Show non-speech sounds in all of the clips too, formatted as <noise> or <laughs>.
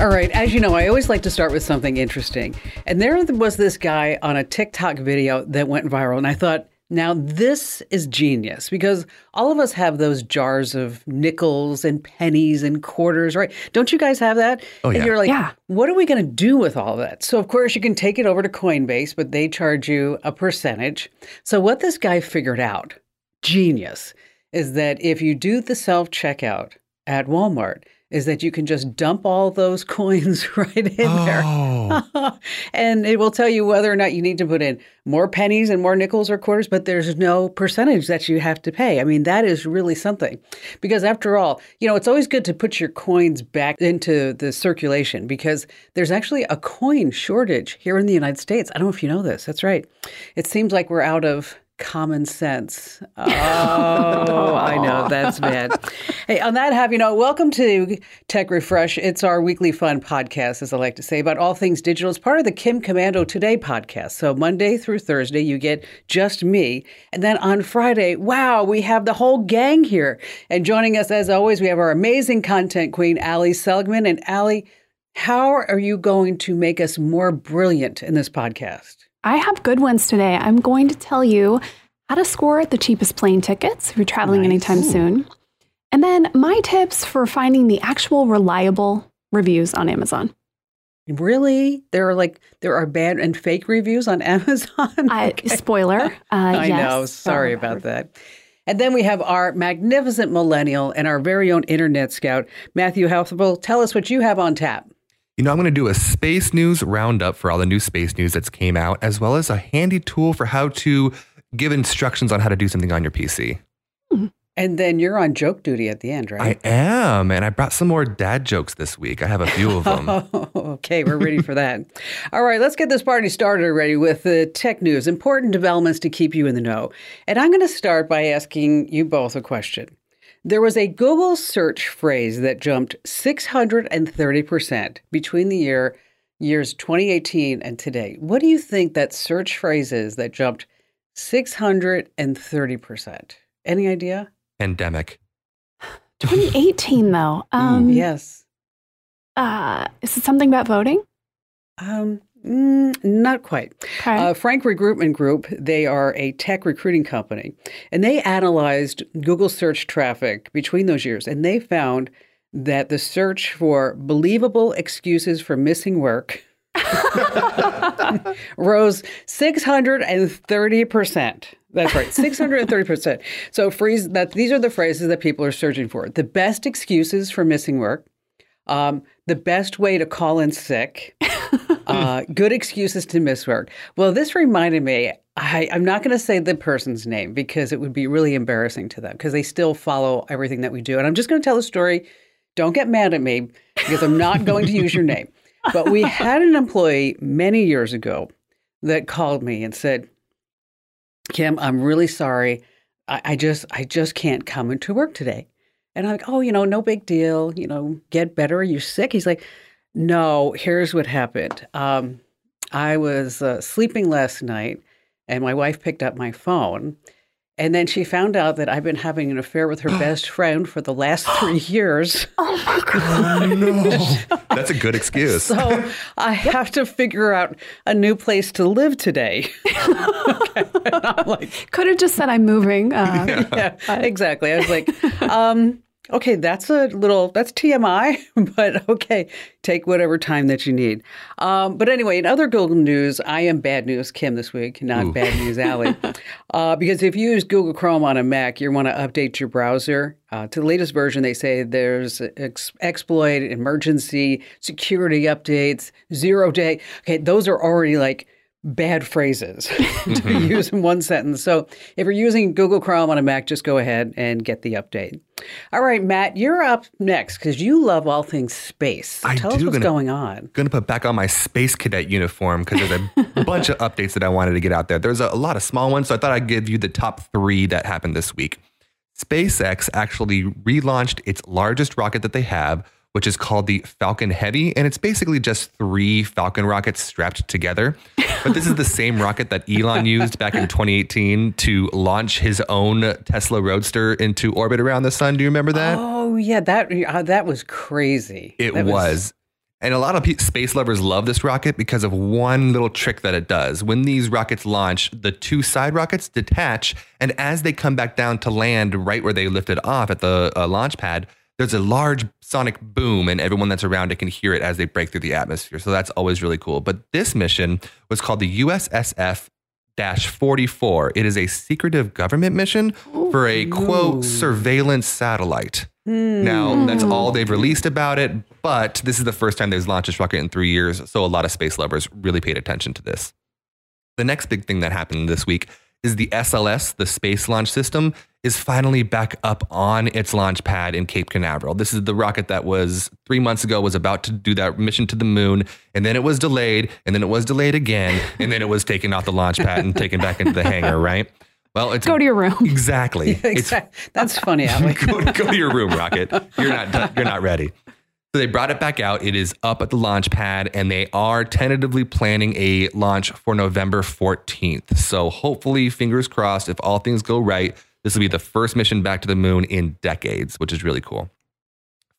All right, as you know, I always like to start with something interesting. And there was this guy on a TikTok video that went viral, and I thought, now this is genius because all of us have those jars of nickels and pennies and quarters, right? Don't you guys have that? Oh, yeah. And you're like, Yeah. what are we going to do with all that? So, of course, you can take it over to Coinbase, but they charge you a percentage. So, what this guy figured out, genius, is that if you do the self checkout at Walmart, is that you can just dump all those <laughs> coins <laughs> right in there. Oh, <laughs> and it will tell you whether or not you need to put in more pennies and more nickels or quarters, but there's no percentage that you have to pay. I mean, that is really something. Because after all, you know, it's always good to put your coins back into the circulation because there's actually a coin shortage here in the United States. I don't know if you know this. That's right. It seems like we're out of common sense. <laughs> Oh, I know that's bad. Hey, on that happy note, welcome to Tech Refresh. It's our weekly fun podcast, as I like to say, about all things digital. It's part of the Kim Komando Today podcast. So Monday through Thursday, you get just me, and then on Friday, wow, we have the whole gang here. And joining us, as always, we have our amazing content queen, Ali Seligman. And Ali, how are you going to make us more brilliant in this podcast? I have good ones today. I'm going to tell you how to score the cheapest plane tickets if you're traveling Nice. anytime soon. And then my tips for finding the actual reliable reviews on Amazon. Really? There are like there are bad and fake reviews on <laughs> Amazon. I, spoiler. Uh, <laughs> I yes. know. Sorry Uh, about that. And then we have our magnificent millennial and our very own internet scout, Matthew Houthable. Tell us what you have on tap. You know, I'm going to do a space news roundup for all the new space news that's came out, as well as a handy tool for how to give instructions on how to do something on your PC. Hmm. And then you're on joke duty at the end, right? I am, and I brought some more dad jokes this week. I have a few of them. Oh, <laughs> okay, we're ready for that. <laughs> All right, let's get this party started already with the tech news, important developments to keep you in the know. And I'm going to start by asking you both a question. There was a Google search phrase that jumped 630% between the year years 2018 and today. What do you think that search phrase is that jumped 630%? Any idea? Pandemic. <sighs> 2018, though. Um, Yes. uh, is it something about voting? Um, mm, not quite. Okay. Uh, Frank Recruitment Group, they are a tech recruiting company, and they analyzed Google search traffic between those years, and they found that the search for believable excuses for missing work <laughs> <laughs> rose 630%. That's right, 630%. So phrase that these are the phrases that people are searching for. The best excuses for missing work, um, the best way to call in sick, uh, <laughs> good excuses to miss work. Well, this reminded me. I, I'm not going to say the person's name because it would be really embarrassing to them because they still follow everything that we do. And I'm just going to tell a story. Don't get mad at me because I'm not going to use your name. <laughs> But we had an employee many years ago that called me and said, Kim, I'm really sorry. I, I just I just can't come into work today. And I'm like, oh, you know, no big deal. You know, get better. You're sick. He's like, no. Here's what happened. Um, I was uh, sleeping last night, and my wife picked up my phone, and then she found out that I've been having an affair with her <gasps> best friend for the last three <gasps> years. oh my God. no. That's a good excuse. So I have to figure out a new place to live today. <laughs> okay. <laughs> Like, Could have just said I'm moving. Uh, <laughs> yeah, exactly. I was like, um, okay, that's a little, that's TMI, <laughs> but okay, take whatever time that you need. Um, but anyway, in other Google news, I am bad news Kim this week, not Ooh. bad news Allie. <laughs> uh, because if you use Google Chrome on a Mac, you want to update your browser. Uh, to the latest version, they say there's ex- exploit, emergency, security updates, zero day. Okay, those are already like bad phrases <laughs> to mm-hmm. use in one sentence. So if you're using Google Chrome on a Mac, just go ahead and get the update. All right, Matt, you're up next because you love all things space. I tell us what's gonna- going on. going to put back on my space cadet uniform because there's a <laughs> bunch of updates that I wanted to get out there. There's a, a lot of small ones, so I thought I'd give you the top three that happened this week. SpaceX actually relaunched its largest rocket that they have, which is called the Falcon Heavy, and it's basically just three Falcon rockets strapped together. But this is the same rocket that Elon used back in 2018 to launch his own Tesla Roadster into orbit around the sun. Do you remember that? Oh yeah, that uh, that was crazy. It That was. And a lot of space lovers love this rocket because of one little trick that it does. When these rockets launch, the two side rockets detach, and as they come back down to land right where they lifted off at the uh, launch pad, there's a large sonic boom, and everyone that's around it can hear it as they break through the atmosphere. So that's always really cool. But this mission was called the USSF 44. It is a secretive government mission for a quote surveillance satellite. Hmm. Now, that's hmm. all they've released about it, but this is the first time they've launched this rocket in three years. So a lot of space lovers really paid attention to this. The next big thing that happened this week is the SLS, the Space Launch System, is finally back up on its launch pad in Cape Canaveral. This is the rocket that was three months ago was about to do that mission to the moon, and then it was delayed, and then it was delayed again, and then it was taken off the launch pad and taken back into the hangar, right? Well, it's Go to your room. exactly. <laughs> It's Exactly. That's funny, Allie. <laughs> go, go to your room, Rocket. You're not done- you're not ready. So they brought it back out. It is up at the launch pad, and they are tentatively planning a launch for November 14th. So hopefully, fingers crossed, if all things go right, this will be the first mission back to the moon in decades, which is really cool.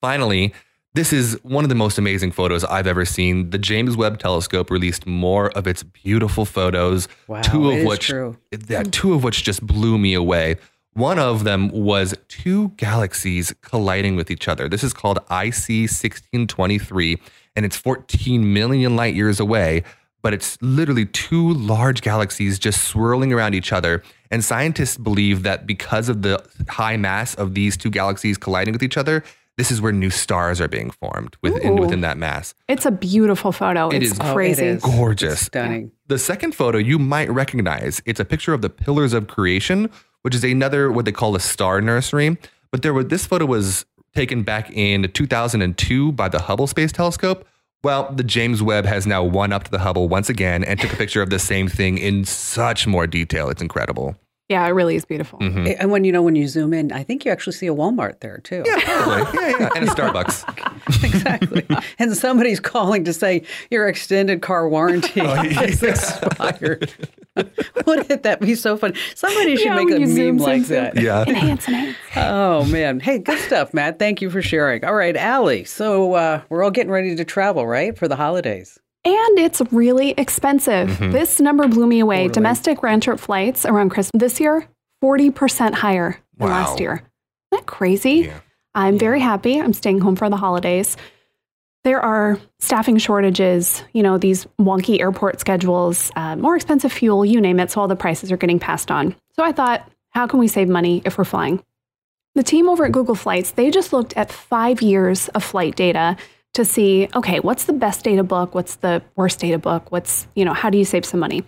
Finally, this is one of the most amazing photos I've ever seen. The James Webb Telescope released more of its beautiful photos, Wow, two of which true. yeah, two of which just blew me away. One of them was two galaxies colliding with each other. This is called IC 1623, and it's 14 million light years away, but it's literally two large galaxies just swirling around each other. And scientists believe that because of the high mass of these two galaxies colliding with each other, this is where new stars are being formed within, Ooh. within that mass. It's a beautiful photo. It it's is. Oh, it crazy. is. Gorgeous. Stunning. The second photo you might recognize. It's a picture of the Pillars of Creation, which is another what they call a star nursery. But there were this photo was taken back in 2002 by the Hubble Space Telescope. Well, the James Webb has now one up to the Hubble once again and took a picture of the same thing in such more detail. It's incredible. Yeah, it really is beautiful. Mhm. And when you know when you zoom in, I think you actually see a Walmart there too. Yeah, probably. yeah, yeah, and a <laughs> Starbucks. <laughs> exactly. And somebody's calling to say your extended car warranty Oh, yeah. is expired. <laughs> Wouldn't that be so fun? Somebody should Yeah, make a meme zoom, like zoom, that. zoom. Yeah. Enhance, enhance. Oh man. Hey, good stuff, Matt. Thank you for sharing. All right, Allie. So uh, we're all getting ready to travel, right, for the holidays. And it's really expensive. Mm-hmm. This number blew me away. Totally. Domestic round trip flights around Christmas this year, 40% higher than Wow. last year. Isn't that crazy? Yeah. I'm very happy. I'm staying home for the holidays. There are staffing shortages, you know, these wonky airport schedules, uh, more expensive fuel, you name it. So all the prices are getting passed on. So I thought, how can we save money if we're flying? The team over at Google Flights, they just looked at five years of flight data to see, okay, what's the best data book? What's the worst data book? What's, you know, how do you save some money?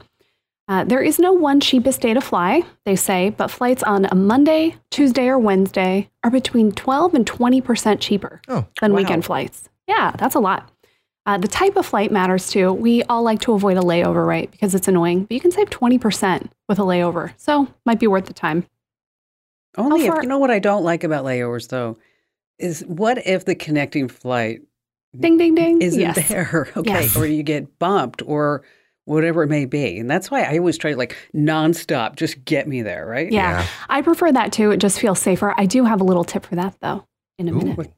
Uh, there is no one cheapest day to fly, they say, but flights on a Monday, Tuesday, or Wednesday are between 12 and 20% cheaper Oh, than wow. weekend flights. Yeah, that's a lot. Uh, the type of flight matters too. We all like to avoid a layover, right? Because it's annoying, but you can save 20% with a layover. So might be worth the time. Only far- if you know what I don't like about layovers though is what if the connecting flight Ding, ding, ding. isn't yes. there? <laughs> Okay. Yes. Or you get bumped or whatever it may be. And that's why I always try to like nonstop, just get me there, right? Yeah, Yeah. I prefer that too. It just feels safer. I do have a little tip for that though in a Ooh. minute.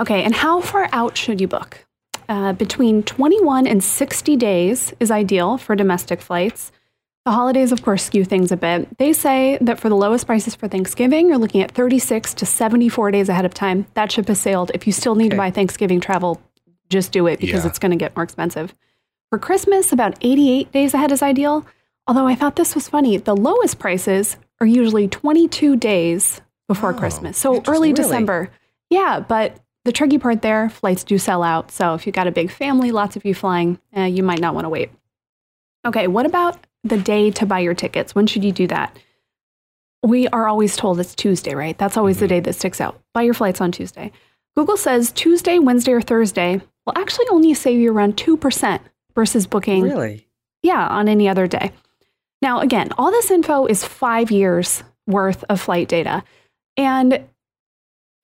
Okay, and how far out should you book? Uh, between 21 and 60 days is ideal for domestic flights. The holidays, of course, skew things a bit. They say that for the lowest prices for Thanksgiving, you're looking at 36 to 74 days ahead of time. That ship has sailed. If you still need to buy Thanksgiving travel, just do it because Yeah. it's going to get more expensive. For Christmas, about 88 days ahead is ideal. Although I thought this was funny, the lowest prices are usually 22 days before Oh, Christmas. So early Really? December. Yeah, but the tricky part there, flights do sell out. So if you've got a big family, lots of you flying, uh, you might not want to wait. Okay, what about the day to buy your tickets? When should you do that? We are always told it's Tuesday, right? That's always the day that sticks out. Buy your flights on Tuesday. Google says Tuesday, Wednesday, or Thursday will actually only save you around 2% versus booking Really? yeah, on any other day. Now, again, all this info is five years worth of flight data. And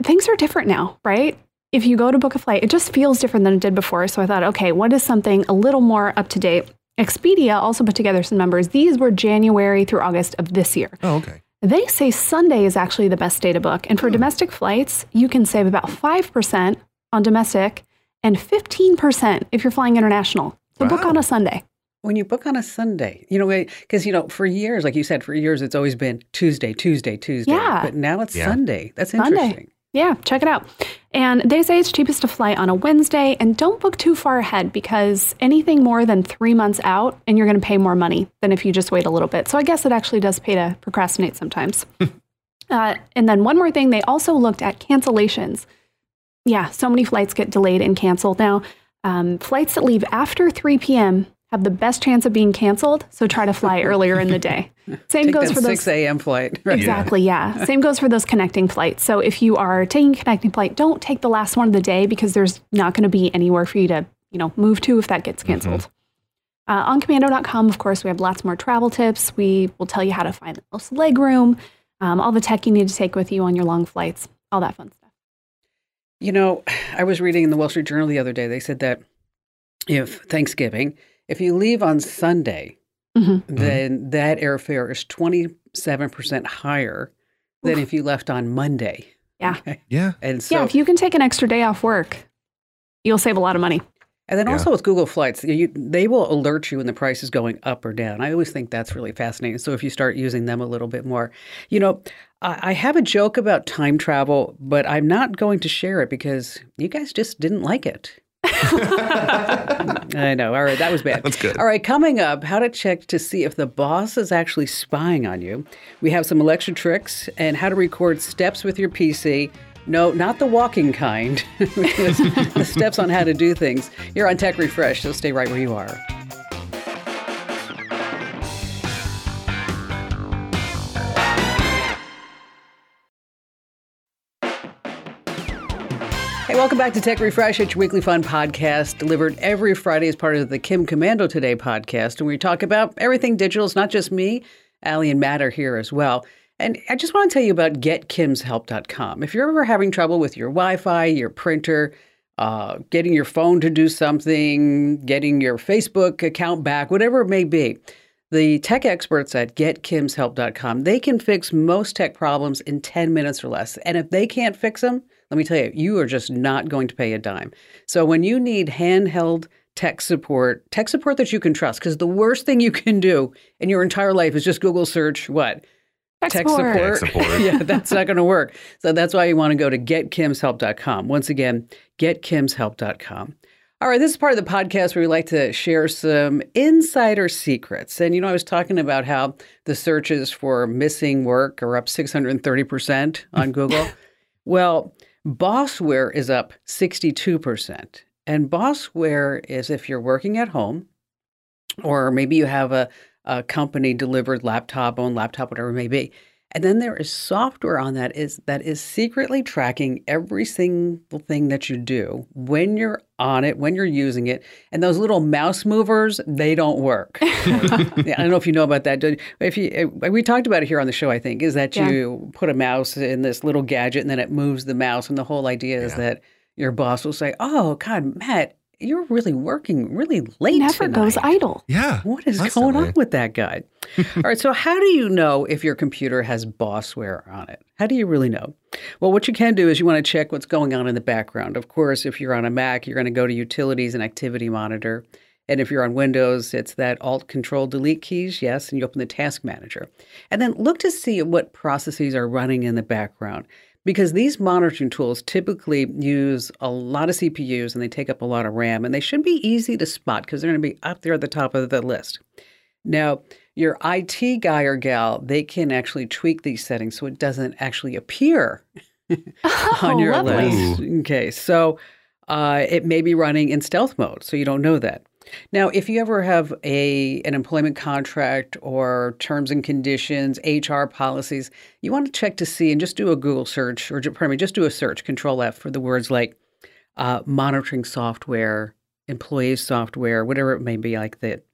things are different now, right? If you go to book a flight, it just feels different than it did before. So I thought, okay, what is something a little more up to date? Expedia also put together some numbers. These were January through August of this year. Oh, okay. They say Sunday is actually the best day to book. And for hmm. domestic flights, you can save about 5% on domestic and 15% if you're flying international. So book on a Sunday. When you book on a Sunday, you know, because, you know, for years, like you said, for years, it's always been Tuesday, Tuesday, Tuesday. Yeah. But now it's Yeah. Sunday. That's Sunday. interesting. Yeah, check it out. And they say it's cheapest to fly on a Wednesday, and don't book too far ahead because anything more than three months out, and you're going to pay more money than if you just wait a little bit. So I guess it actually does pay to procrastinate sometimes. <laughs> uh, and then one more thing, they also looked at cancellations. Yeah, so many flights get delayed and canceled now. Um, flights that leave after 3 p.m. have the best chance of being canceled, so try to fly earlier in the day. <laughs> Same Take goes that for those 6 a.m. flight. Right. <laughs> Exactly, yeah. Same goes for those connecting flights. So if you are taking a connecting flight, don't take the last one of the day because there's not going to be anywhere for you to, you know, move to if that gets canceled. Uh, on komando.com, of course, we have lots more travel tips. We will tell you how to find the most leg room, um, all the tech you need to take with you on your long flights, all that fun stuff. You know, <sighs> I was reading in the Wall Street Journal the other day, they said that if Thanksgiving, if you leave on Sunday, Mhm. then that airfare is 27% higher than if you left on Monday. Yeah. Okay. Yeah. And so, yeah, if you can take an extra day off work, you'll save a lot of money. and then Yeah. also with Google Flights, you, they will alert you when the price is going up or down. I always think that's really fascinating. So if you start using them a little bit more, you know, I, have a joke about time travel, but I'm not going to share it because you guys just didn't like it. <laughs> I know. All right, that was bad. That's good. All right, coming up, how to check to see if the boss is actually spying on you. We have some election tricks and how to record steps with your PC. No, not the walking kind. <laughs> the steps on how to do things. You're on Tech Refresh, so stay right where you are. Hey, welcome back to Tech Refresh. It's your weekly fun podcast delivered every Friday as part of the Kim Komando Today podcast. And we talk about everything digital. It's not just me, Allie and Matt are here as well. And I just want to tell you about getkimshelp.com. If you're ever having trouble with your Wi Fi, your printer, uh, getting your phone to do something, getting your Facebook account back, whatever it may be, the tech experts at getkimshelp.com, they can fix most tech problems in 10 minutes or less. And if they can't fix them, let me tell you, you are just not going to pay a dime. So when you need handheld tech support, tech support that you can trust, because the worst thing you can do in your entire life is just Google search what? Tech support. Tech support. <laughs> yeah, that's not going to work. So that's why you want to go to getkimshelp.com. Once again, getkimshelp.com. All right, this is part of the podcast where we like to share some insider secrets. And, you know, I was talking about how the searches for missing work are up 630% on Google. <laughs> well, Bossware is up 62%. And Bossware is if you're working at home, or maybe you have a, a company delivered laptop, own laptop, whatever it may be. And then there is software on that is that is secretly tracking every single thing that you do when you're on it, when you're using it. And those little mouse movers, they don't work. <laughs> yeah, I don't know if you know about that. If you, uh, we talked about it here on the show, I think, is that Yeah. you put a mouse in this little gadget and then it moves the mouse. And the whole idea is Yeah. that your boss will say, "Oh God, Matt, you're really working really late Never goes idle. Yeah. What is going on with that guy? <laughs> All right, so how do you know if your computer has bossware on it? How do you really know? Well, what you can do is you want to check what's going on in the background. Of course, if you're on a Mac, you're going to go to Utilities and Activity Monitor. And if you're on Windows, it's that Alt Control Delete keys, yes, and you open the Task Manager. And then look to see what processes are running in the background. Because these monitoring tools typically use a lot of CPUs and they take up a lot of RAM, and they should be easy to spot because they're going to be up there at the top of the list. Now, your IT guy or gal, they can actually tweak these settings so it doesn't actually appear <laughs> on Oh, your lovely. list. Okay, so uh, it may be running in stealth mode, so you don't know that. Now, if you ever have a an employment contract or terms and conditions, HR policies, you want to check to see and just do a Google search or pardon me, just do a search, Control F for the words like uh, monitoring software, employee software, whatever it may be like that.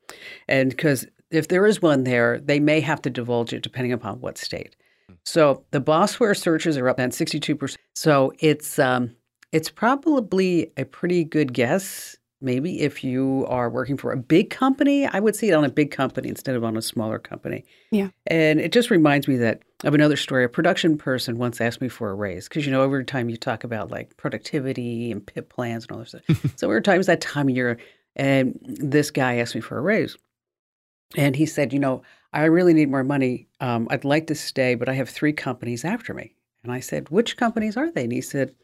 And because if there is one there, they may have to divulge it depending upon what state. So the Bossware searches are up at 62%. So it's um, it's probably a pretty good guess maybe if you are working for a big company, I would see it on a big company instead of on a smaller company. Yeah. And it just reminds me that of another story. A production person once asked me for a raise because you know every time you talk about like productivity and PIP plans and all this stuff. <laughs> so every time it's that time of year, and this guy asked me for a raise, and he said, you know, I really need more money. Um, I'd like to stay, but I have three companies after me. And I said, which companies are they? And he said,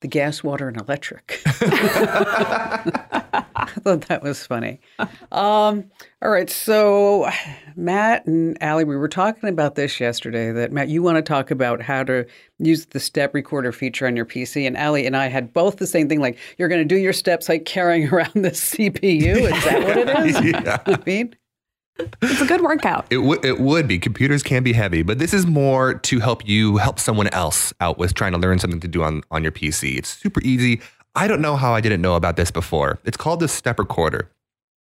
the gas, water, and electric. <laughs> I thought that was funny. Um, all right. So, Matt and Allie, we were talking about this yesterday. That Matt, you want to talk about how to use the step recorder feature on your PC, and Allie and I had both the same thing. Like you're going to do your steps like carrying around the CPU. Is that what it is? <laughs> Yeah. <laughs> I mean, It's a good workout. It, w- it would be. Computers can be heavy, but this is more to help you help someone else out with trying to learn something to do on, on your PC. It's super easy. I don't know how I didn't know about this before. It's called the step recorder.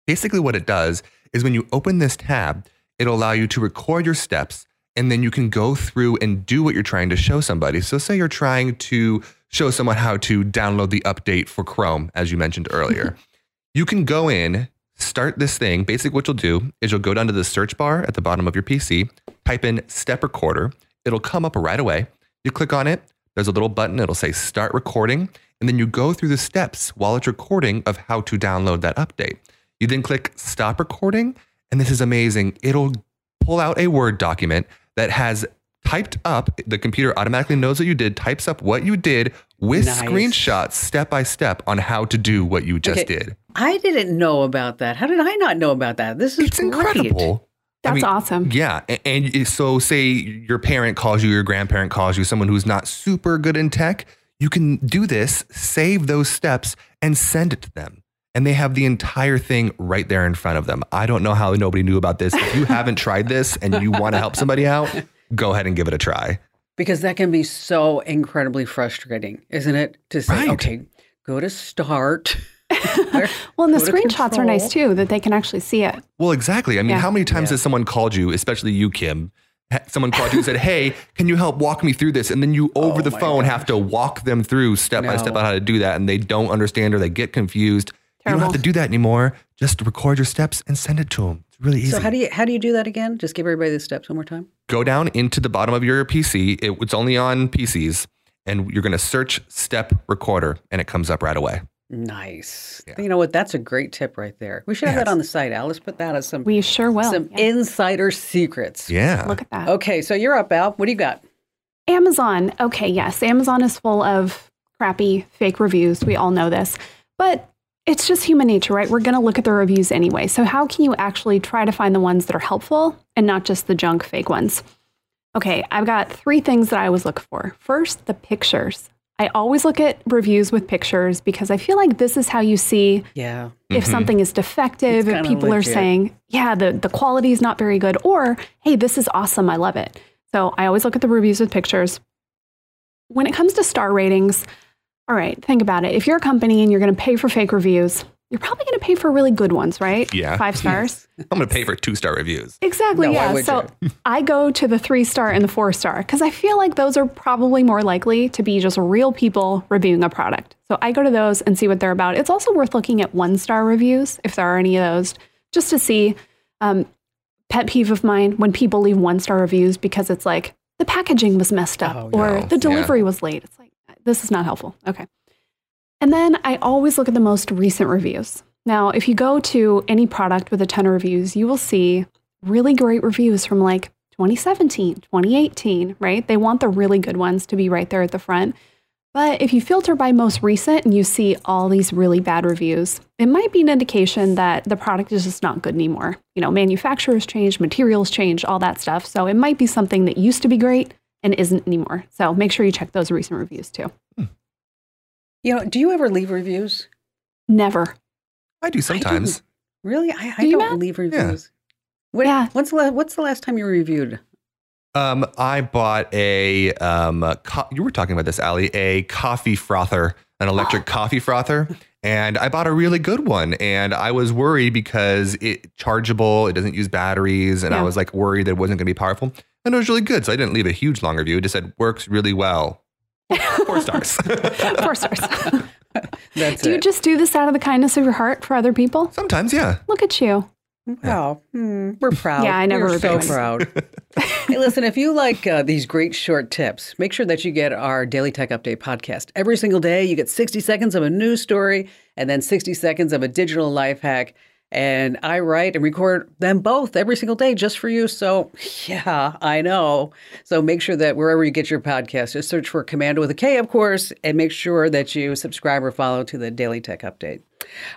Basically, what it does is when you open this tab, it'll allow you to record your steps and then you can go through and do what you're trying to show somebody. So, say you're trying to show someone how to download the update for Chrome, as you mentioned earlier. <laughs> you can go in, start this thing. Basically, what you'll do is you'll go down to the search bar at the bottom of your PC, type in step recorder. It'll come up right away. You click on it, there's a little button, it'll say start recording. And then you go through the steps while it's recording of how to download that update. You then click stop recording, and this is amazing. It'll pull out a Word document that has typed up, the computer automatically knows what you did, types up what you did with Nice. screenshots step by step on how to do what you just Okay. did. I didn't know about that. How did I not know about that? This is It's great. incredible. I That's mean, awesome. Yeah. a- And so, say your parent calls you, your grandparent calls you, someone who's not super good in tech, you can do this, save those steps, and send it to them. And they have the entire thing right there in front of them. I don't know how nobody knew about this. If you <laughs> haven't tried this and you want to help somebody out, go ahead and give it a try. Because that can be so incredibly frustrating, isn't it? To say, Right. okay, go to start. Where- <laughs> Well, and the screenshots are nice too, that they can actually see it. Well, exactly. I mean, Yeah. how many times Yeah. has someone called you, especially you, Kim? Someone called you and said, Hey, can you help walk me through this? And then you <laughs> oh over Oh the phone gosh. have to walk them through step by step on how to do that. And they don't understand or they get confused. You don't have to do that anymore. Just record your steps and send it to them. It's really easy. So how do you how do you do that again? Just give everybody the steps one more time. Go down into the bottom of your PC. It, it's only on PCs. And you're going to search step recorder and it comes up right away. Nice. Yeah. You know what? That's a great tip right there. We should have that on the site, Al. Let's put that as some We sure will. some Yeah. insider secrets. Yeah. Look at that. Okay, so you're up, Al. What do you got? Amazon. Okay, yes, Amazon is full of crappy fake reviews. We all know this. But it's just human nature, right? We're going to look at the reviews anyway. So, how can you actually try to find the ones that are helpful and not just the junk fake ones? Okay, I've got three things that I always look for. First, the pictures. I always look at reviews with pictures because I feel like this is how you see Yeah. if Mhm. something is defective, if kinda people are saying, yeah, the, the quality is not very good, or hey, this is awesome, I love it. So I always look at the reviews with pictures. When it comes to star ratings, all right, think about it. If you're a company and you're going to pay for fake reviews, you're probably going to pay for really good ones, right? Yeah. Five stars. <laughs> I'm going to pay for two star reviews. Exactly. No, yeah. So <laughs> I go to the three star and the four star because I feel like those are probably more likely to be just real people reviewing a product. So I go to those and see what they're about. It's also worth looking at one star reviews if there are any of those, just to see. Um, pet peeve of mine when people leave one star reviews because it's like the packaging was messed up Oh, or no. the Yeah. delivery was late. It's like this is not helpful. Okay. And then I always look at the most recent reviews. Now, if you go to any product with a ton of reviews, you will see really great reviews from like 2017, 2018, right? They want the really good ones to be right there at the front. But if you filter by most recent and you see all these really bad reviews, it might be an indication that the product is just not good anymore. You know, manufacturers change, materials change, all that stuff. So it might be something that used to be great and isn't anymore. So make sure you check those recent reviews too. You know, do you ever leave reviews? Never. I do sometimes. Really? I, I Do you, don't Matt? leave reviews. When, Yeah. What's the la- What's the last time you reviewed? Um, I bought a um, a co- you were talking about this, Ali, a coffee frother, an electric <gasps> coffee frother, and I bought a really good one. And I was worried because it chargeable, it doesn't use batteries, and I was like worried that it wasn't going to be powerful. And it was really good, so I didn't leave a huge long review. It just said works really well. Four stars. <laughs> Four stars. <laughs> That's Do you just do this out of the kindness of your heart for other people? Sometimes, yeah. Look at you. Wow, hmm, we're proud. Yeah, I never We're so regrets. proud. <laughs> hey, listen, if you like uh, these great short tips, make sure that you get our Daily Tech Update podcast. Every single day, you get 60 seconds of a news story and then 60 seconds of a digital life hack. And I write and record them both every single day just for you. So, yeah, I know. So make sure that wherever you get your podcast, just search for Komando with a K, of course, and make sure that you subscribe or follow to the Daily Tech Update.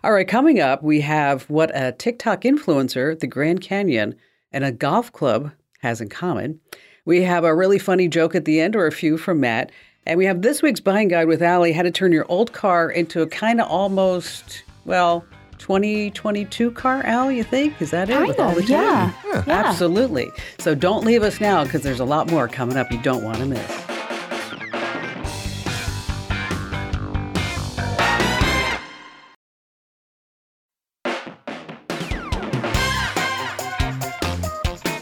All right, coming up, we have what a TikTok influencer, the Grand Canyon, and a golf club has in common. We have a really funny joke at the end, or a few from Matt. And we have this week's buying guide with Allie how to turn your old car into a kind of almost, well, 2022 car, Allie, you think? Is that it? Kind with all the of, yeah. Yeah. Absolutely. So don't leave us now because there's a lot more coming up you don't want to miss.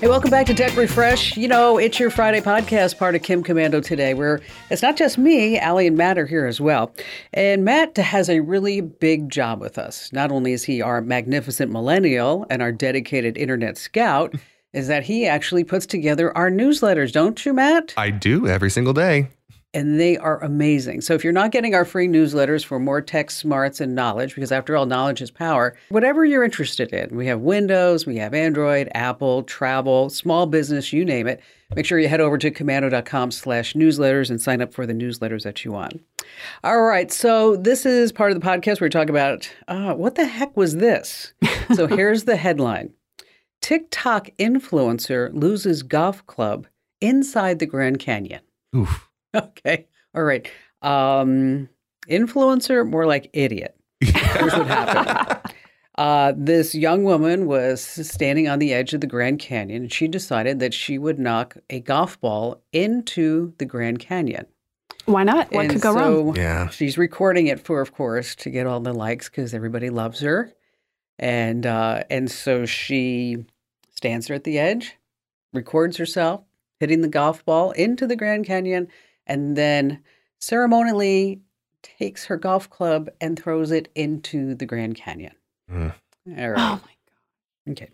Hey, welcome back to Tech Refresh. You know, it's your Friday podcast, part of Kim Komando today, where it's not just me, Allie and Matt are here as well. And Matt has a really big job with us. Not only is he our magnificent millennial and our dedicated internet scout, <laughs> is that he actually puts together our newsletters, don't you, Matt? I do every single day. And they are amazing. So if you're not getting our free newsletters for more tech smarts and knowledge, because after all, knowledge is power, whatever you're interested in, we have Windows, we have Android, Apple, travel, small business, you name it. Make sure you head over to komando.com slash newsletters and sign up for the newsletters that you want. All right, so this is part of the podcast where we talk about uh, what the heck was this? so <laughs> here's the headline. TikTok influencer loses golf club inside the Grand Canyon. Oof. Okay. All right. Um, influencer, more like idiot. Here's what happened. <laughs> Uh, this young woman was standing on the edge of the Grand Canyon and she decided that she would knock a golf ball into the Grand Canyon. Why not? What And could go wrong? Yeah. She's recording it for, of course, to get all the likes because everybody loves her. And uh, and so she stands there at the edge, records herself hitting the golf ball into the Grand Canyon, and then ceremonially takes her golf club and throws it into the Grand Canyon. Mm. All right. Oh my God. Okay.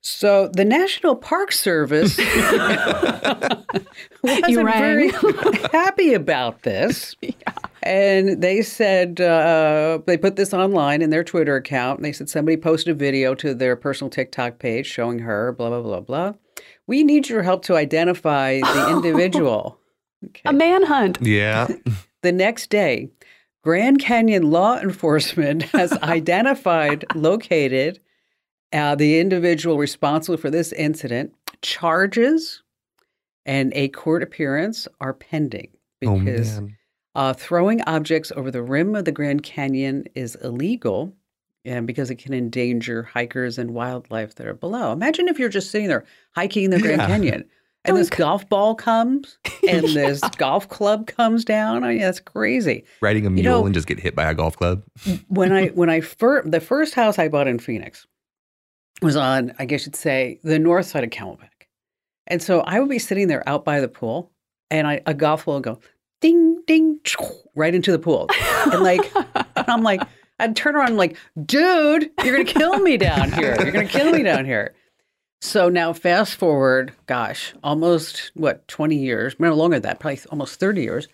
So the National Park Service <laughs> wasn't You rang. very <laughs> happy about this. <laughs> And they said, uh, they put this online in their Twitter account. And they said somebody posted a video to their personal TikTok page showing her, blah, blah, blah, blah. We need your help to identify the individual. A manhunt. Yeah. <laughs> The next day, Grand Canyon law enforcement <laughs> has identified, located uh, the individual responsible for this incident. Charges and a court appearance are pending Oh, because man. uh, throwing objects over the rim of the Grand Canyon is illegal. And because it can endanger hikers and wildlife that are below. Imagine if you're just sitting there hiking the Grand Yeah. Canyon <laughs> and this golf ball comes <laughs> and this golf club comes down. I mean, that's crazy. Riding a You mule know- and just get hit by a golf club. When I <laughs> when I first the first house I bought in Phoenix was on, I guess you'd say, the north side of Camelback. And so I would be sitting there out by the pool and I, a golf ball would go ding, ding, <sniffs> right into the pool. And like, and I'm like, I'd turn around and like, dude, you're going to kill me down here. You're going to kill me down here. So now fast forward, gosh, almost what, 20 years, no longer than that, probably almost 30 years,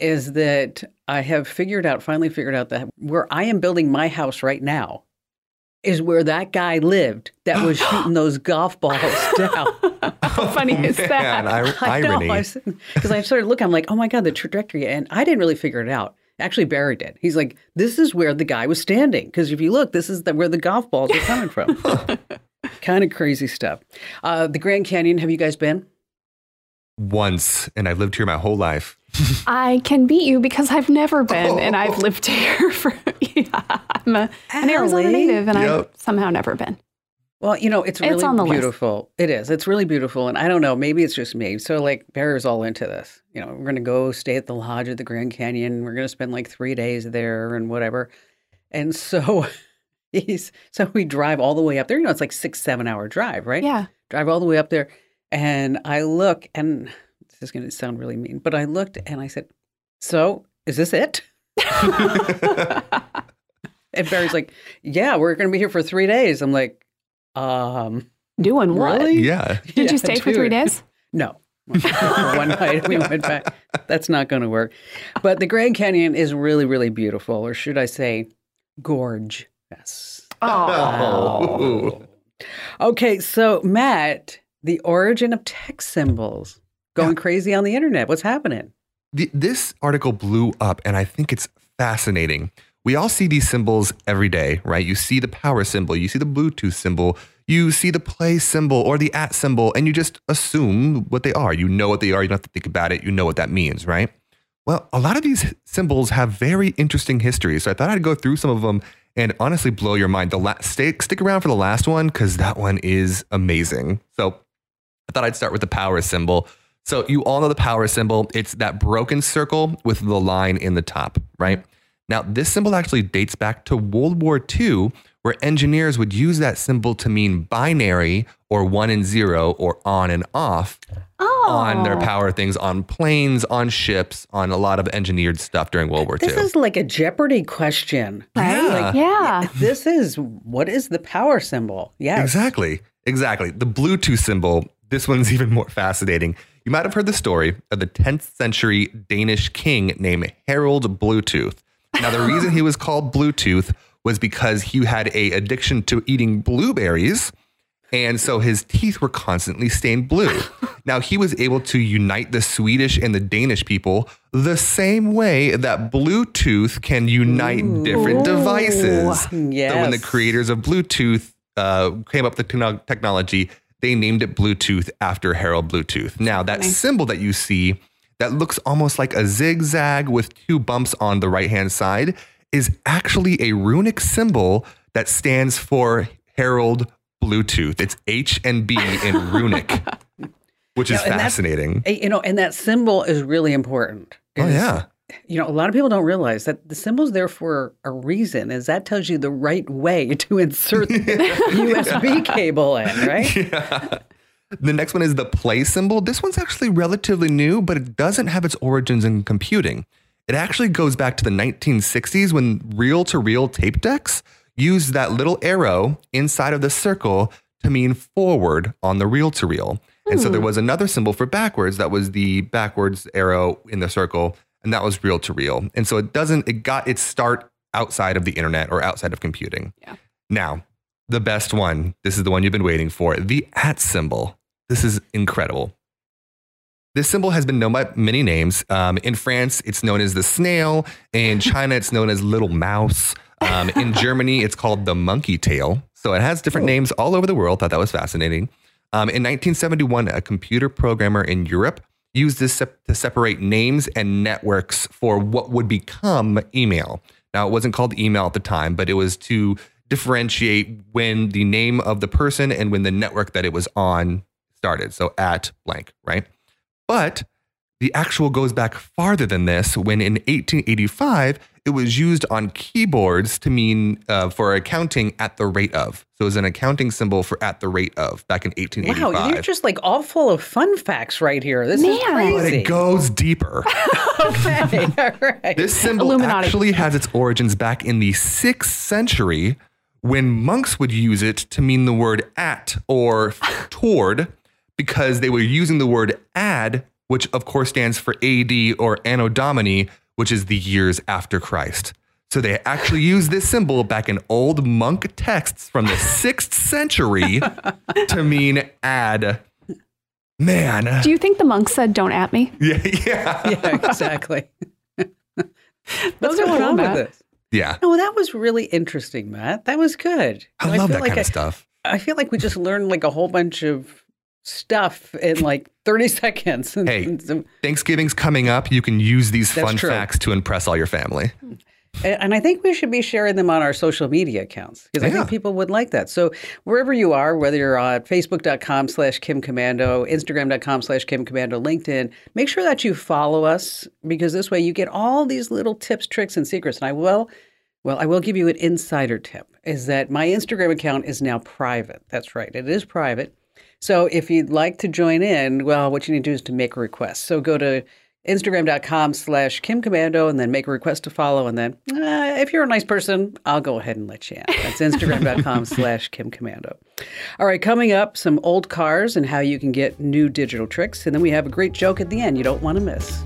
is that I have figured out, finally figured out that where I am building my house right now is where that guy lived that was <gasps> shooting those golf balls <laughs> down. <laughs> How funny is that? Man, <laughs> ir- I know. irony. Because I started looking, I'm like, oh my God, the trajectory. And I didn't really figure it out. Actually, Barry did. He's like, this is where the guy was standing. Because if you look, this is the, where the golf balls are coming from. Kind of crazy stuff. Uh, the Grand Canyon, have you guys been? Once, and I've lived here my whole life. <laughs> I can beat you because I've never been, and I've lived here <laughs> for. Yeah, I'm a, an Arizona native, and I've somehow never been. Well, you know, it's really It's on the list. beautiful. It is. It's really beautiful. And I don't know, maybe it's just me. So, like, Barry's all into this. You know, we're going to go stay at the lodge at the Grand Canyon. We're going to spend like three days there and whatever. And so <laughs> he's, <laughs> so we drive all the way up there. You know, it's like six, seven hour drive, right? Yeah. Drive all the way up there. And I look, and this is going to sound really mean, but I looked and I said, So is this it? <laughs> <laughs> and Barry's like, "Yeah, we're going to be here for three days." I'm like, "Um, Doing what? really? Yeah. Did Yeah, you stay for three it." days? No. One night we went back. That's not going to work. But the Grand Canyon is really, really beautiful, or should I say, gorge. Yes. Oh. Okay, so Matt, the origin of text symbols going crazy on the internet. What's happening? The, this article blew up, and I think it's fascinating. We all see these symbols every day, right? You see the power symbol, you see the Bluetooth symbol, you see the play symbol or the at symbol, and you just assume what they are. You know what they are. You don't have to think about it. You know what that means, right? Well, a lot of these symbols have very interesting histories. So I thought I'd go through some of them and honestly blow your mind. The last stay, stick around for the last one because that one is amazing. So I thought I'd start with the power symbol. So you all know the power symbol. It's that broken circle with the line in the top, right? Now, this symbol actually dates back to World War II, where engineers would use that symbol to mean binary or one and zero or on and off Oh. on their oh. power things on planes, on ships, on a lot of engineered stuff during World War This II. This is like a Jeopardy question. Right? Yeah. yeah. This is what is the power symbol? Yes. Exactly. Exactly. The Bluetooth symbol, this one's <laughs> even more fascinating. You might have heard the story of the 10th century Danish king named Harold Bluetooth. Now, the reason he was called Bluetooth was because he had a addiction to eating blueberries. And so his teeth were constantly stained blue. <laughs> now, he was able to unite the Swedish and the Danish people the same way that Bluetooth can unite different Ooh. devices. So when the creators of Bluetooth uh, came up with the technology, they named it Bluetooth after Harold Bluetooth. Now, that funny. symbol that you see that looks almost like a zigzag with two bumps on the right hand side is actually a runic symbol that stands for Harold Bluetooth. It's H and B in <laughs> runic, which is and that's- fascinating. Eh, You know, and that symbol is really important. Oh, yeah. You know, a lot of people don't realize that the symbol's there for a reason, is that tells you the right way to insert <laughs> the USB cable in, right? Yeah. The next one is the play symbol. This one's actually relatively new, but it doesn't have its origins in computing. It actually goes back to the 1960s when reel to reel tape decks used that little arrow inside of the circle to mean forward on the reel to reel. And so there hmm. was another symbol for backwards that was the backwards arrow in the circle, and that was reel to reel. And so it doesn't, it got its start outside of the internet or outside of computing. Yeah. Now, the best one, this is the one you've been waiting for the at symbol. This is incredible. This symbol has been known by many names. Um, in France, it's known as the snail. In <laughs> China, it's known as little mouse. Um, in <laughs> Germany, it's called the monkey tail. So it has different names all over the world. Thought that was fascinating. Um, in 1971, a computer programmer in Europe used this sep- to separate names and networks for what would become email. Now, it wasn't called email at the time, but it was to differentiate when the name of the person and when the network that it was on started. So at blank, right? But the actual goes back farther than this when in 1885, it was used on keyboards to mean uh, for accounting at the rate of. So it was an accounting symbol for at the rate of back in 1885. Wow, you're just like all full of fun facts right here. This is Man. but it goes deeper. <laughs> okay, <laughs> all right. This symbol Illuminati. actually has its origins back in the sixth century when monks would use it to mean the word at or toward because they were using the word ad, which of course stands for AD or Anno Domini, which is the years after Christ. So they actually used this symbol back in old monk texts from the <laughs> sixth century to mean ad. Man. Do you think the monks said, don't at me? <laughs> Yeah, yeah. yeah, exactly. <laughs> What's Those are going cool, on with this? Yeah. No, that was really interesting, Matt. That was good. I You know, love that like kind I, of stuff. I feel like we just learned like a whole bunch of stuff in like 30 <laughs> seconds. Hey. Thanksgiving's coming up. You can use these That's fun true. facts to impress all your family. And I think we should be sharing them on our social media accounts because I think people would like that. So wherever you are, whether you're on facebook.com slash Kim Komando, Instagram.com slash Kim Komando, LinkedIn, make sure that you follow us because this way you get all these little tips, tricks, and secrets. And I will, well, I will give you an insider tip is that my Instagram account is now private. That's right. It is private. So if you'd like to join in, well, what you need to do is to make a request. So go to Instagram.com slash Kim Komando and then make a request to follow. And then uh, if you're a nice person, I'll go ahead and let you in. That's <laughs> Instagram.com slash Kim Komando. All right, coming up, some old cars and how you can get new digital tricks. And then we have a great joke at the end you don't want to miss.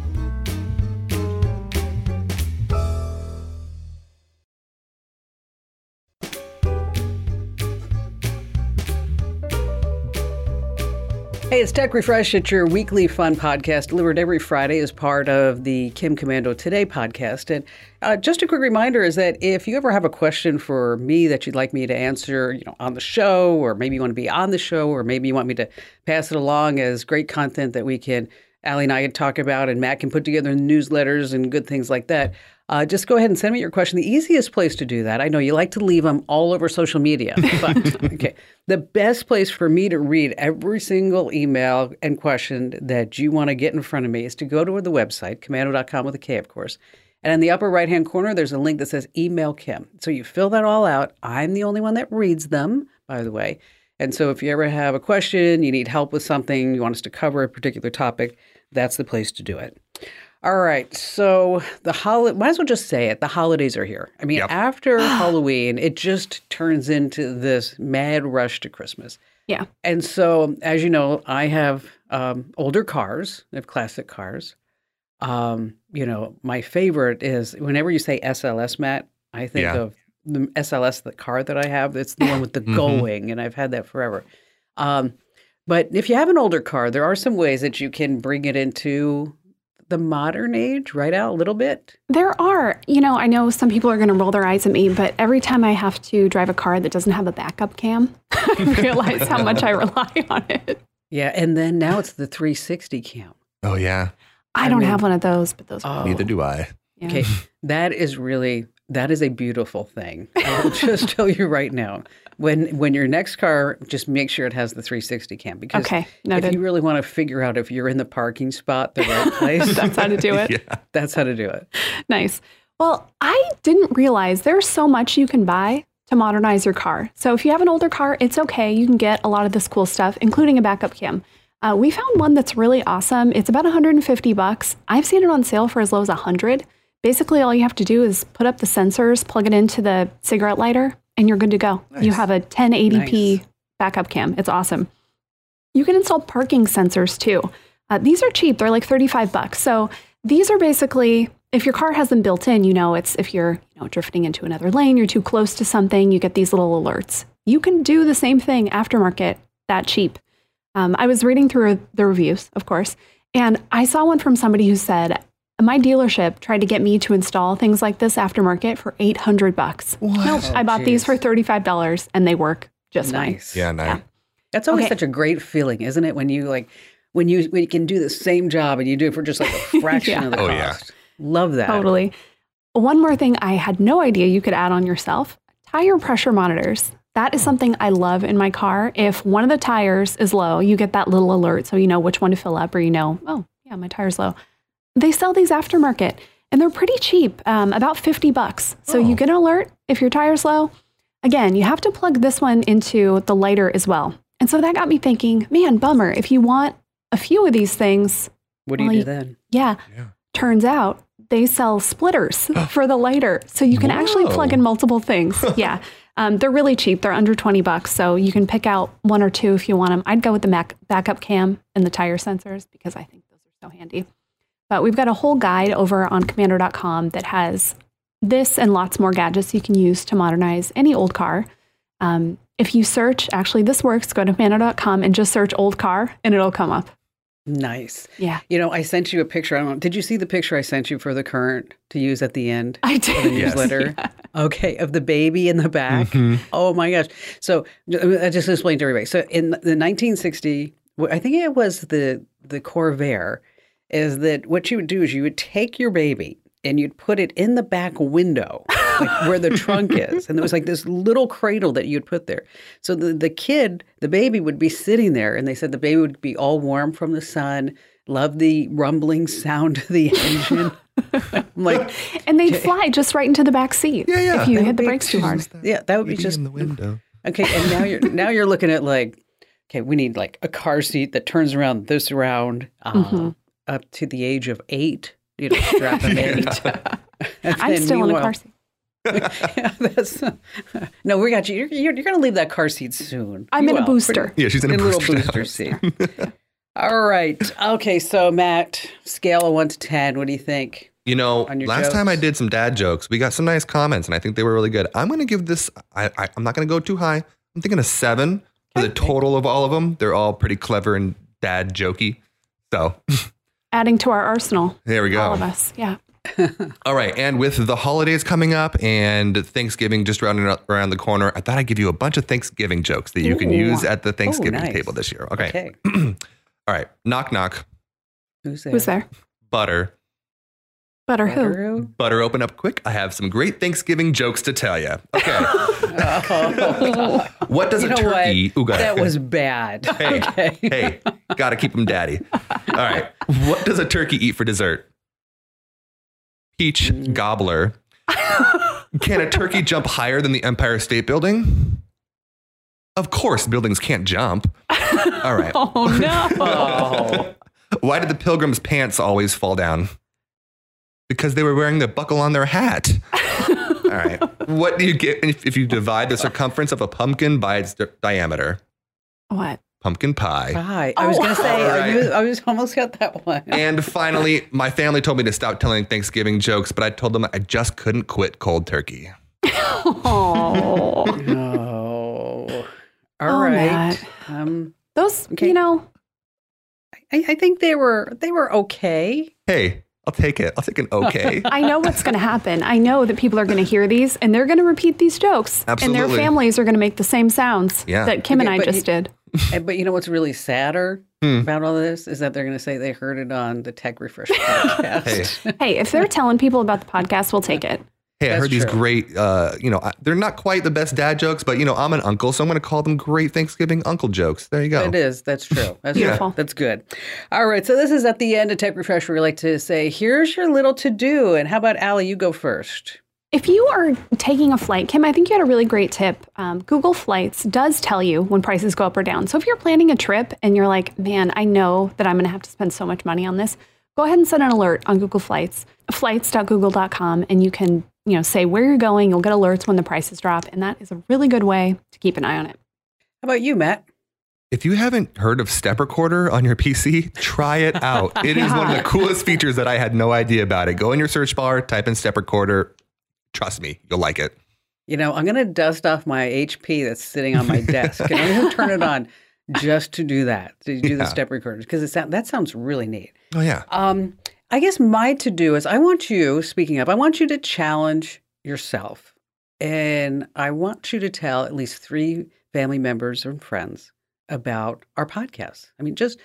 Hey, it's Tech Refresh. It's your weekly fun podcast delivered every Friday as part of the Kim Komando Today podcast. And uh, just a quick reminder is that if you ever have a question for me that you'd like me to answer, you know, on the show, or maybe you want to be on the show, or maybe you want me to pass it along as great content that we can, Allie and I can talk about, and Matt can put together newsletters and good things like that. Uh, just go ahead and send me your question. The easiest place to do that, I know you like to leave them all over social media, <laughs> but okay. The best place for me to read every single email and question that you want to get in front of me is to go to the website, komando.com with a K, of course. And in the upper right hand corner, there's a link that says email Kim. So you fill that all out. I'm the only one that reads them, by the way. And so if you ever have a question, you need help with something, you want us to cover a particular topic, that's the place to do it. All right. So the holiday, might as well just say it. The holidays are here. I mean, Yep. after <gasps> Halloween, it just turns into this mad rush to Christmas. Yeah. And so, as you know, I have um, older cars. I have classic cars. Um, you know, my favorite is whenever you say SLS, Matt, I think Yeah. of the SLS, the car that I have. It's the one with the <laughs> Mhm. going, and I've had that forever. Um, but if you have an older car, there are some ways that you can bring it into the modern age, right out a little bit. There are, you know, I know some people are going to roll their eyes at me, but every time I have to drive a car that doesn't have a backup cam, <laughs> I realize how much I rely on it. Yeah, and then now it's the 360 cam. Oh yeah. I I don't mean- have one of those, but those. Oh. Neither do I. yeah. Okay, that is really that is a beautiful thing. I'll just <laughs> tell you right now. When when your next car, just make sure it has the 360 cam because Okay, if you really want to figure out if you're in the parking spot the right place, <laughs> That's how to do it. Yeah. that's how to do it. Nice. Well, I didn't realize there's so much you can buy to modernize your car. So if you have an older car, it's okay. You can get a lot of this cool stuff, including a backup cam. Uh, we found one that's really awesome. It's about 150 bucks. I've seen it on sale for as low as 100. Basically, all you have to do is put up the sensors, plug it into the cigarette lighter, and you're good to go. You have a 1080p Nice. backup cam. It's awesome. You can install parking sensors too. Uh, these are cheap. They're like 35 bucks. So these are basically if your car has them built in, you know, it's if you're, you know, drifting into another lane, you're too close to something, you get these little alerts. You can do the same thing aftermarket that cheap. Um, I was reading through the reviews, of course, and I saw one from somebody who said, my dealership tried to get me to install things like this aftermarket for 800 bucks. Nope, Oh, I bought oh, these for $35 and they work just fine. Nice. Yeah, nice. Yeah. That's always Okay. such a great feeling, isn't it? When you like when you when you can do the same job and you do it for just like a <laughs> fraction Yeah. of the oh, cost. Oh, cost. yeah. Love that. Totally. One more thing I had no idea you could add on yourself tire pressure monitors. That is oh. something I love in my car. If one of the tires is low, you get that little alert so you know which one to fill up or you know, oh, yeah, my tire's low. They sell these aftermarket and they're pretty cheap, um, about 50 bucks. So Oh. you get an alert if your tire's low. Again, you have to plug this one into the lighter as well. And so that got me thinking, man, bummer. If you want a few of these things, What do you do then? yeah. Yeah. Turns out they sell splitters <gasps> for the lighter. So you can actually plug in multiple things. <laughs> yeah. Um, they're really cheap. They're under 20 bucks. So you can pick out one or two if you want them. I'd go with the Mac- backup cam and the tire sensors because I think those are so handy. But we've got a whole guide over on komando.com that has this and lots more gadgets you can use to modernize any old car. Um, if you search, actually, this works, go to komando.com and just search old car and it'll come up. Nice. Yeah. You know, I sent you a picture. I don't know. Did you see the picture I sent you for the current to use at the end? I of the did. Yes. newsletter. Okay, of the baby in the back. Mhm. Oh my gosh! So I just explained to everybody. So in the 1960, I think it was the the Corvair, is that what you would do is you would take your baby and you'd put it in the back window, like where the trunk <laughs> is, and there was like this little cradle that you'd put there. So the the kid, the baby, would be sitting there, and they said the baby would be all warm from the sun, love the rumbling sound of the <laughs> engine. I'm like. <laughs> And they'd fly just right into the back seat Yeah, yeah. if you That hit the brakes too hard. Yeah, that would be just in the window. Okay, and now you're now you're looking at like, okay, we need like a car seat that turns around this round. Um, Mhm. Up to the age of eight, you know, strap them in. <laughs> <laughs> I'm still in a car seat. <laughs> yeah, that's, no, we got you. You're, you're, you're going to leave that car seat soon. I'm You in a will. booster. Yeah, she's in a In a little booster. booster seat. All right. Okay. So, Matt, scale of one to 10, what do you think? You know, On your last time I did some dad jokes, we got some nice comments, and I think they were really good. I'm going to give this. I, I, I'm not going to go too high. I'm thinking a seven for the total of all of them. They're all pretty clever and dad jokey. So Adding to our arsenal, there we go. all of us. Yeah. <laughs> All right, and with the holidays coming up and Thanksgiving just rounding up around the corner, I thought I'd give you a bunch of Thanksgiving jokes that you can use at the Thanksgiving nice. table this year. Okay. Okay. <clears throat> All right. Knock knock. Who's there? Who's there? Butter. Butter who? Butter? Butter, open up quick. I have some great Thanksgiving jokes to tell you. Okay. <laughs> Oh, <laughs> what does you a turkey? what? Ooh, go That was bad. <laughs> Hey, okay. hey, gotta keep him daddy. All right. What does a turkey eat for dessert? Peach Mm. gobbler. Can a turkey jump higher than the Empire State Building? Of course, buildings can't jump. All right. <laughs> Oh no. Why did the pilgrims' pants always fall down? Because they were wearing the buckle on their hat. All right. <laughs> What do you get if, if you divide the circumference of a pumpkin by its di- diameter? what? Pumpkin pie. Hi. I was Oh. going to say, All I, was, I was almost got that one. And <laughs> finally, my family told me to stop telling Thanksgiving jokes, but I told them I just couldn't quit cold turkey. Oh. <laughs> No. All Oh, right. Matt. Um, Those, Okay. you know, I, I think they were they were okay. Hey, I'll take it. I'll take an okay. <laughs> I know what's going to happen. I know that people are going to hear these and they're going to repeat these jokes. And their families are going to make the same sounds Yeah. that Kim Okay, and I just you- did. <laughs> But you know what's really sadder Hmm. about all this is that they're going to say they heard it on the Tech Refresh <laughs> podcast. Hey, if they're telling people about the podcast, we'll take it. Hey, I That's heard these great, uh, you know, I- they're not quite the best dad jokes, but, you know, I'm an uncle, so I'm going to call them great Thanksgiving uncle jokes. There you go. It is. That's true. <laughs> That's Beautiful. true. That's good. All right. So this is at the end of Tech Refresh where we like to say, here's your little to do. And how about Allie, you go first. If you are taking a flight, Kim, I think you had a really great tip. Um, Google Flights does tell you when prices go up or down. So if you're planning a trip and you're like, man, I know that I'm going to have to spend so much money on this, go ahead and set an alert on Google Flights, flights.google.com, and you can, you know, say where you're going. You'll get alerts when the prices drop, and that is a really good way to keep an eye on it. How about you, Matt? If you haven't heard of Step Recorder on your PC, try it out. <laughs> It is one of the coolest features that I had no idea about it. Go in your search bar, type in Step Recorder. Trust me, you'll like it. You know, I'm going to dust off my HP that's sitting on my desk and I'm going to turn it on <laughs> just to do that, to do the step recorder, because it sound, that sounds really neat. Oh, yeah. Um, I guess my to do is I want you, speaking of, I want you to challenge yourself. And I want you to tell at least three family members and friends about our podcast. I mean, just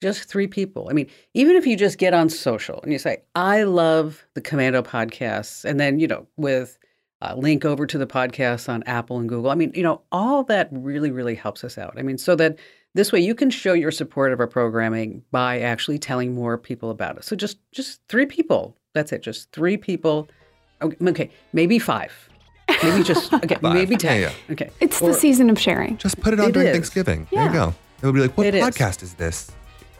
just three people. I mean, even if you just get on social and you say, I love the Komando podcasts, and then, you know, with a link over to the podcast on Apple and Google. I mean, you know, all that really, really helps us out. I mean, so that this way you can show your support of our programming by actually telling more people about it. So just just three people. That's it. Just three people. Oh, okay, okay, maybe five. Maybe just <laughs> okay, Five. maybe ten. Yeah, Okay. It's Or- the season of sharing. Just put it on It during is. Thanksgiving. There you go. It would be like, what It is. podcast is this?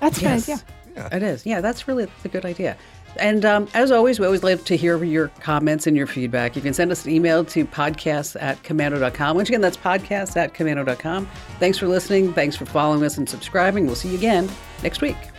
That's a Yes. good idea. It is. Yeah, that's really that's a good idea. And um, as always, we always love to hear your comments and your feedback. You can send us an email to podcasts at komando.com. Once again, that's podcasts at komando.com. Thanks for listening. Thanks for following us and subscribing. We'll see you again next week.